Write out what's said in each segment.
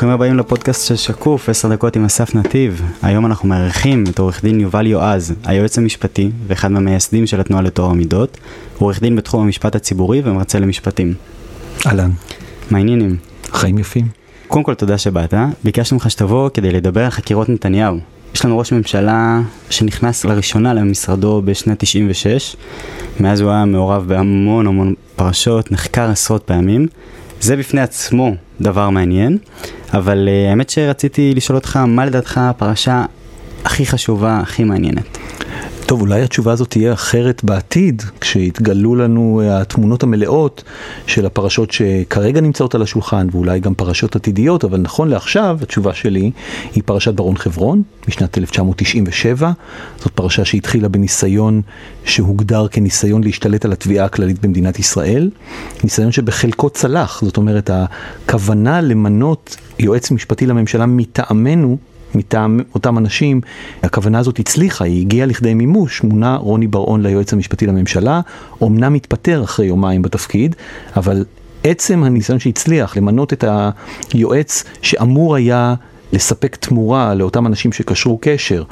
ברוכים הבאים לפודקאסט של שקוף, 10 דקות עם אסף נתיב. היום אנחנו מארחים את עורך דין יובל יועז, היועץ המשפטי ואחד מהמייסדים של התנועה לטוהר המידות. עורך דין בתחום המשפט הציבורי ומרצה למשפטים. אהלן. מה העניינים? חיים יפים. קודם כל תודה שבאת, ביקשנו ממך שתבוא כדי לדבר על חקירות נתניהו. יש לנו ראש ממשלה שנכנס לראשונה למשרדו בשנת 96, מאז הוא היה מעורב בהמון המון פרשות, נחקר עשרות פעמים. זה בפני עצמו דבר מעניין, אבל uh, האמת שרציתי לשאול אותך, מה לדעתך הפרשה הכי חשובה, הכי מעניינת? טוב, אולי התשובה הזאת תהיה אחרת בעתיד, כשיתגלו לנו אה, התמונות המלאות של הפרשות שכרגע נמצאות על השולחן, ואולי גם פרשות עתידיות, אבל נכון לעכשיו, התשובה שלי היא פרשת ברון חברון, משנת 1997. זאת פרשה שהתחילה בניסיון שהוגדר כניסיון להשתלט על התביעה הכללית במדינת ישראל. ניסיון שבחלקו צלח, זאת אומרת, הכוונה למנות יועץ משפטי לממשלה מטעמנו, מטעם אותם אנשים, הכוונה הזאת הצליחה, היא הגיעה לכדי מימוש, מונה רוני בר-און ליועץ המשפטי לממשלה, אמנם התפטר אחרי יומיים בתפקיד, אבל עצם הניסיון שהצליח למנות את היועץ שאמור היה לספק תמורה לאותם אנשים שקשרו קשר,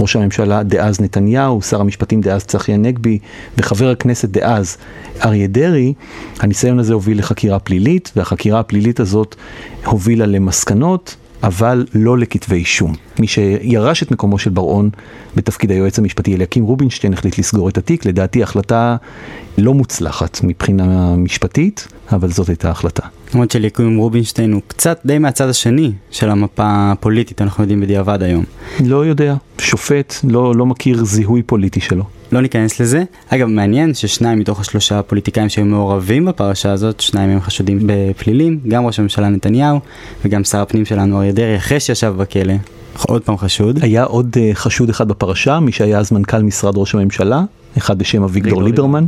ראש הממשלה דאז נתניהו, שר המשפטים דאז צחי הנגבי וחבר הכנסת דאז אריה דרעי, הניסיון הזה הוביל לחקירה פלילית, והחקירה הפלילית הזאת הובילה למסקנות. אבל לא לכתבי אישום. מי שירש את מקומו של בר-און בתפקיד היועץ המשפטי אליקים רובינשטיין החליט לסגור את התיק, לדעתי החלטה לא מוצלחת מבחינה משפטית, אבל זאת הייתה ההחלטה. למרות שאליקים רובינשטיין הוא קצת די מהצד השני של המפה הפוליטית, אנחנו יודעים בדיעבד היום. לא יודע, שופט, לא, לא מכיר זיהוי פוליטי שלו. לא ניכנס לזה. אגב, מעניין ששניים מתוך השלושה פוליטיקאים שהיו מעורבים בפרשה הזאת, שניים הם חשודים בפלילים, גם ראש הממשלה נתניהו וגם שר הפנים שלנו אריה דרעי, אחרי שישב בכלא. עוד פעם חשוד. היה עוד uh, חשוד אחד בפרשה, מי שהיה אז מנכ"ל משרד ראש הממשלה, אחד בשם אביגדור ליברמן.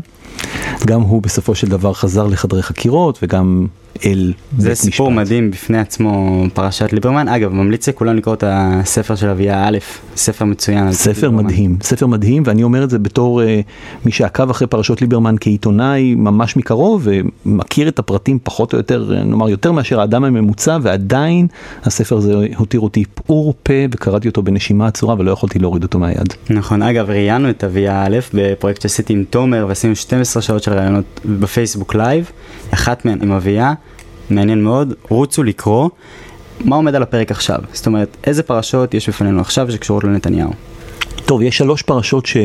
גם הוא בסופו של דבר חזר לחדרי חקירות וגם אל בית זה משפט. סיפור מדהים בפני עצמו, פרשת ליברמן. אגב, ממליץ לכולם לקרוא את הספר של אביה א', ספר מצוין. ספר מדהים, ספר מדהים, ואני אומר את זה בתור אה, מי שעקב אחרי פרשות ליברמן כעיתונאי ממש מקרוב, ומכיר את הפרטים פחות או יותר, נאמר יותר מאשר האדם הממוצע, ועדיין הספר הזה הותיר אותי פעור פה, וקראתי אותו בנשימה עצורה, ולא יכולתי להוריד אותו מהיד. נכון, אגב, ראיינו את אביה א' בפרויקט שעשיתי עם תומר, ועשינו 12 שעות של ראיונות ב Facebook Live, אחת מהן עם אביה. מעניין מאוד, רוצו לקרוא. מה עומד על הפרק עכשיו? זאת אומרת, איזה פרשות יש בפנינו עכשיו שקשורות לנתניהו? טוב, יש שלוש פרשות ש...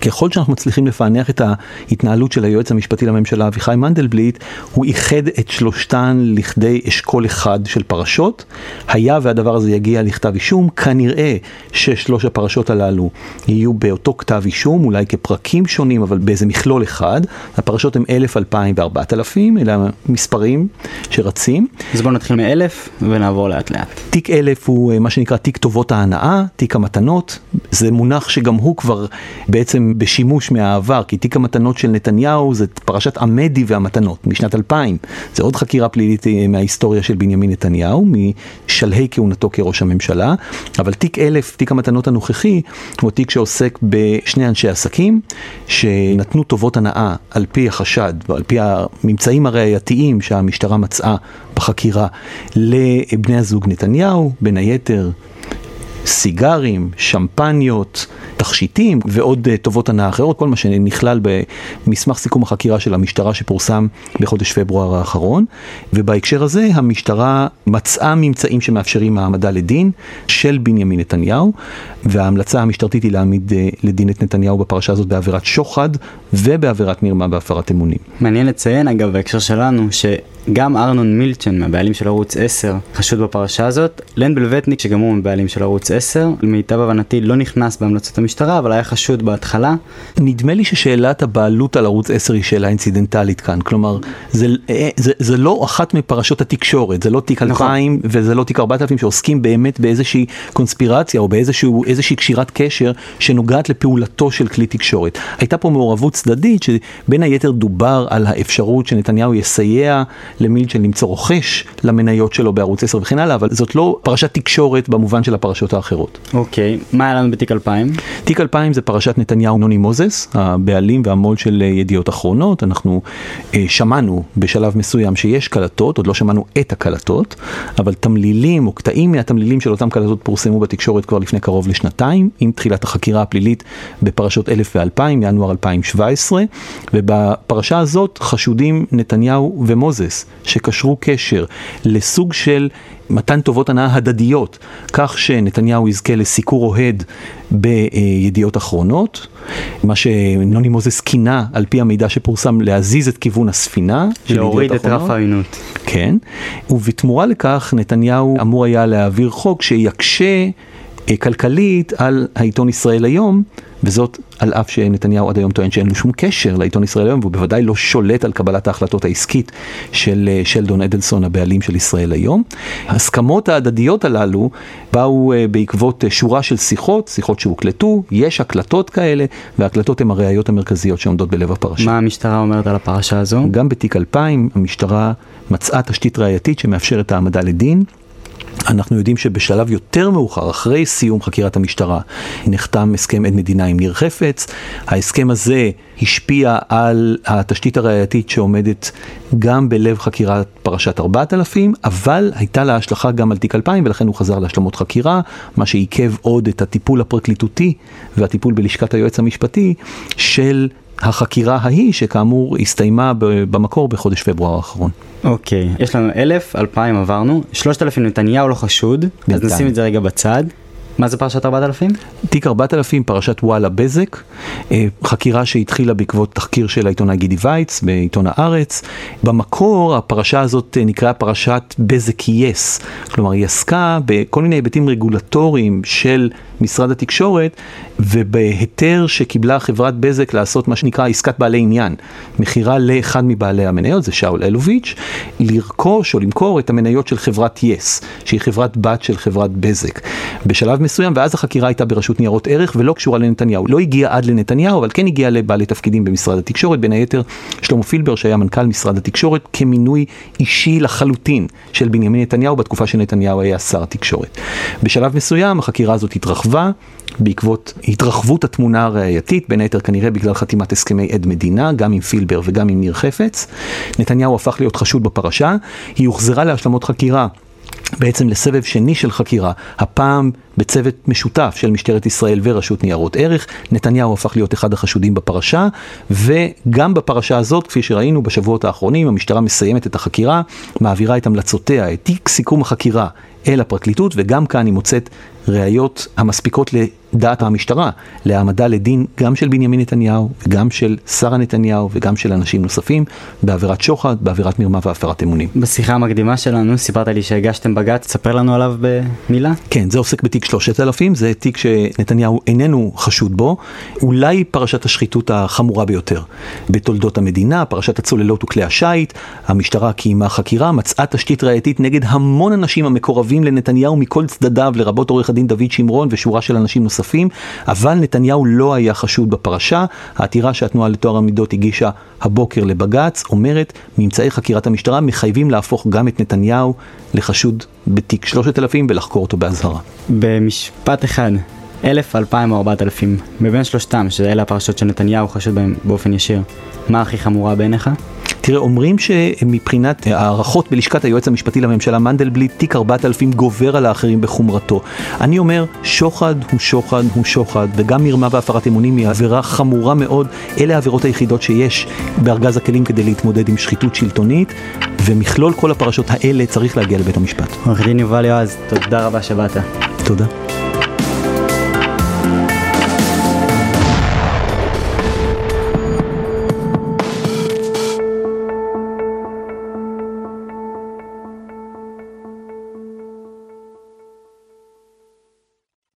ככל שאנחנו מצליחים לפענח את ההתנהלות של היועץ המשפטי לממשלה אביחי מנדלבליט, הוא איחד את שלושתן לכדי אשכול אחד של פרשות. היה והדבר הזה יגיע לכתב אישום, כנראה ששלוש הפרשות הללו יהיו באותו כתב אישום, אולי כפרקים שונים, אבל באיזה מכלול אחד. הפרשות הן אלף, אלפיים וארבעת אלפים, אלה המספרים שרצים. אז בואו נתחיל מאלף ונעבור לאט לאט. תיק אלף הוא מה שנקרא תיק טובות ההנאה, תיק המתנות. זה מונח שגם הוא כבר בעצם בשימוש מהעבר, כי תיק המתנות של נתניהו זה פרשת עמדי והמתנות משנת 2000. זה עוד חקירה פלילית אה, מההיסטוריה של בנימין נתניהו, משלהי כהונתו כראש הממשלה, אבל תיק אלף, תיק המתנות הנוכחי, הוא תיק שעוסק בשני אנשי עסקים שנתנו טובות הנאה על פי החשד ועל פי הממצאים הראייתיים שהמשטרה מצאה בחקירה לבני הזוג נתניהו, בין היתר סיגרים, שמפניות, תכשיטים ועוד uh, טובות הנאה אחרות, כל מה שנכלל במסמך סיכום החקירה של המשטרה שפורסם בחודש פברואר האחרון. ובהקשר הזה המשטרה מצאה ממצאים שמאפשרים העמדה לדין של בנימין נתניהו, וההמלצה המשטרתית היא להעמיד uh, לדין את נתניהו בפרשה הזאת בעבירת שוחד ובעבירת מרמה בהפרת אמונים. מעניין לציין אגב בהקשר שלנו ש... גם ארנון מילצ'ן, מהבעלים של ערוץ 10, חשוד בפרשה הזאת. לן בלווטניק, שגם הוא מבעלים של ערוץ 10, למיטב הבנתי לא נכנס בהמלצות המשטרה, אבל היה חשוד בהתחלה. נדמה לי ששאלת הבעלות על ערוץ 10 היא שאלה אינצידנטלית כאן. כלומר, זה, זה, זה לא אחת מפרשות התקשורת, זה לא תיק 2000 נכון. וזה לא תיק 4000 שעוסקים באמת באיזושהי קונספירציה או באיזושהי קשירת קשר שנוגעת לפעולתו של כלי תקשורת. הייתה פה מעורבות צדדית שבין היתר דובר על האפשרות שנתניהו יסייע למילצ'ן למצוא רוכש למניות שלו בערוץ 10 וכן הלאה, אבל זאת לא פרשת תקשורת במובן של הפרשות האחרות. אוקיי, מה היה לנו בתיק 2000? תיק 2000 זה פרשת נתניהו נוני מוזס, הבעלים והמו"ל של אה, ידיעות אחרונות. אנחנו אה, שמענו בשלב מסוים שיש קלטות, עוד לא שמענו את הקלטות, אבל תמלילים או קטעים מהתמלילים של אותם קלטות פורסמו בתקשורת כבר לפני קרוב לשנתיים, עם תחילת החקירה הפלילית בפרשות 1000 ו-2000, ינואר 2017, ובפרשה הזאת חשודים נתניהו ומוזס, שקשרו קשר לסוג של מתן טובות הנאה הדדיות, כך שנתניהו יזכה לסיקור אוהד בידיעות אחרונות, מה שנוני מוזס כינה על פי המידע שפורסם להזיז את כיוון הספינה להוריד את רף העוינות. כן, ובתמורה לכך נתניהו אמור היה להעביר חוק שיקשה כלכלית על העיתון ישראל היום. וזאת על אף שנתניהו עד היום טוען שאין לו שום קשר לעיתון ישראל היום, והוא בוודאי לא שולט על קבלת ההחלטות העסקית של אה, שלדון אדלסון, הבעלים של ישראל היום. ההסכמות ההדדיות הללו באו אה, בעקבות אה, שורה של שיחות, שיחות שהוקלטו, יש הקלטות כאלה, וההקלטות הן הראיות המרכזיות שעומדות בלב הפרשה. מה המשטרה אומרת על הפרשה הזו? גם בתיק 2000 המשטרה מצאה תשתית ראייתית שמאפשרת העמדה לדין. אנחנו יודעים שבשלב יותר מאוחר, אחרי סיום חקירת המשטרה, נחתם הסכם עד מדינה עם ניר חפץ. ההסכם הזה השפיע על התשתית הראייתית שעומדת גם בלב חקירת פרשת 4000, אבל הייתה לה השלכה גם על תיק 2000 ולכן הוא חזר להשלמות חקירה, מה שעיכב עוד את הטיפול הפרקליטותי והטיפול בלשכת היועץ המשפטי של החקירה ההיא, שכאמור הסתיימה במקור בחודש פברואר האחרון. אוקיי, יש לנו אלף, אלפיים עברנו, שלושת אלפים נתניהו לא חשוד, אז נשים את זה רגע בצד. מה זה פרשת 4000? תיק 4000, פרשת וואלה בזק, אה, חקירה שהתחילה בעקבות תחקיר של העיתונאי גידי וייץ בעיתון הארץ. במקור הפרשה הזאת אה, נקראה פרשת בזק יס, כלומר היא עסקה בכל מיני היבטים רגולטוריים של משרד התקשורת ובהיתר שקיבלה חברת בזק לעשות מה שנקרא עסקת בעלי עניין, מכירה לאחד מבעלי המניות, זה שאול אלוביץ', לרכוש או למכור את המניות של חברת יס, שהיא חברת בת של חברת בזק. בשלב מסוים, ואז החקירה הייתה ברשות ניירות ערך ולא קשורה לנתניהו. לא הגיעה עד לנתניהו, אבל כן הגיעה לבעלי תפקידים במשרד התקשורת, בין היתר שלמה פילבר שהיה מנכ"ל משרד התקשורת, כמינוי אישי לחלוטין של בנימין נתניהו בתקופה שנתניהו היה שר התקשורת. בשלב מסוים החקירה הזאת התרחבה. בעקבות התרחבות התמונה הראייתית, בין היתר כנראה בגלל חתימת הסכמי עד מדינה, גם עם פילבר וגם עם ניר חפץ. נתניהו הפך להיות חשוד בפרשה, היא הוחזרה להשלמות חקירה בעצם לסבב שני של חקירה, הפעם בצוות משותף של משטרת ישראל ורשות ניירות ערך. נתניהו הפך להיות אחד החשודים בפרשה, וגם בפרשה הזאת, כפי שראינו בשבועות האחרונים, המשטרה מסיימת את החקירה, מעבירה את המלצותיה, את תיק סיכום החקירה אל הפרקליטות, וגם כאן היא מוצאת ראיות המספיקות לדעת המשטרה להעמדה לדין גם של בנימין נתניהו וגם של שרה נתניהו וגם של אנשים נוספים בעבירת שוחד, בעבירת מרמה והפרת אמונים. בשיחה המקדימה שלנו סיפרת לי שהגשתם בג"ץ, תספר לנו עליו במילה. כן, זה עוסק בתיק 3000, זה תיק שנתניהו איננו חשוד בו, אולי פרשת השחיתות החמורה ביותר בתולדות המדינה, פרשת הצוללות וכלי השיט, המשטרה קיימה חקירה, מצאה תשתית ראייתית נגד המון אנשים המקורבים לנתניהו מכל צדדיו, לרבות עורך הדין דוד שמרון ושורה של אנשים נוספים, אבל נתניהו לא היה חשוד בפרשה. העתירה שהתנועה לטוהר המידות הגישה הבוקר לבג"ץ אומרת, ממצאי חקירת המשטרה מחייבים להפוך גם את נתניהו לחשוד בתיק 3000 ולחקור אותו באזהרה. במשפט אחד, אלף, אלפיים או ארבעת אלפים, מבין שלושתם, שאלה הפרשות שנתניהו חשוד בהם באופן ישיר, מה הכי חמורה בעיניך? תראה, אומרים שמבחינת הערכות בלשכת היועץ המשפטי לממשלה מנדלבליט, תיק 4000 גובר על האחרים בחומרתו. אני אומר, שוחד הוא שוחד הוא שוחד, וגם מרמה והפרת אמונים היא עבירה חמורה מאוד. אלה העבירות היחידות שיש בארגז הכלים כדי להתמודד עם שחיתות שלטונית, ומכלול כל הפרשות האלה צריך להגיע לבית המשפט. עורך דין יובל יועז, תודה רבה שבאת. תודה.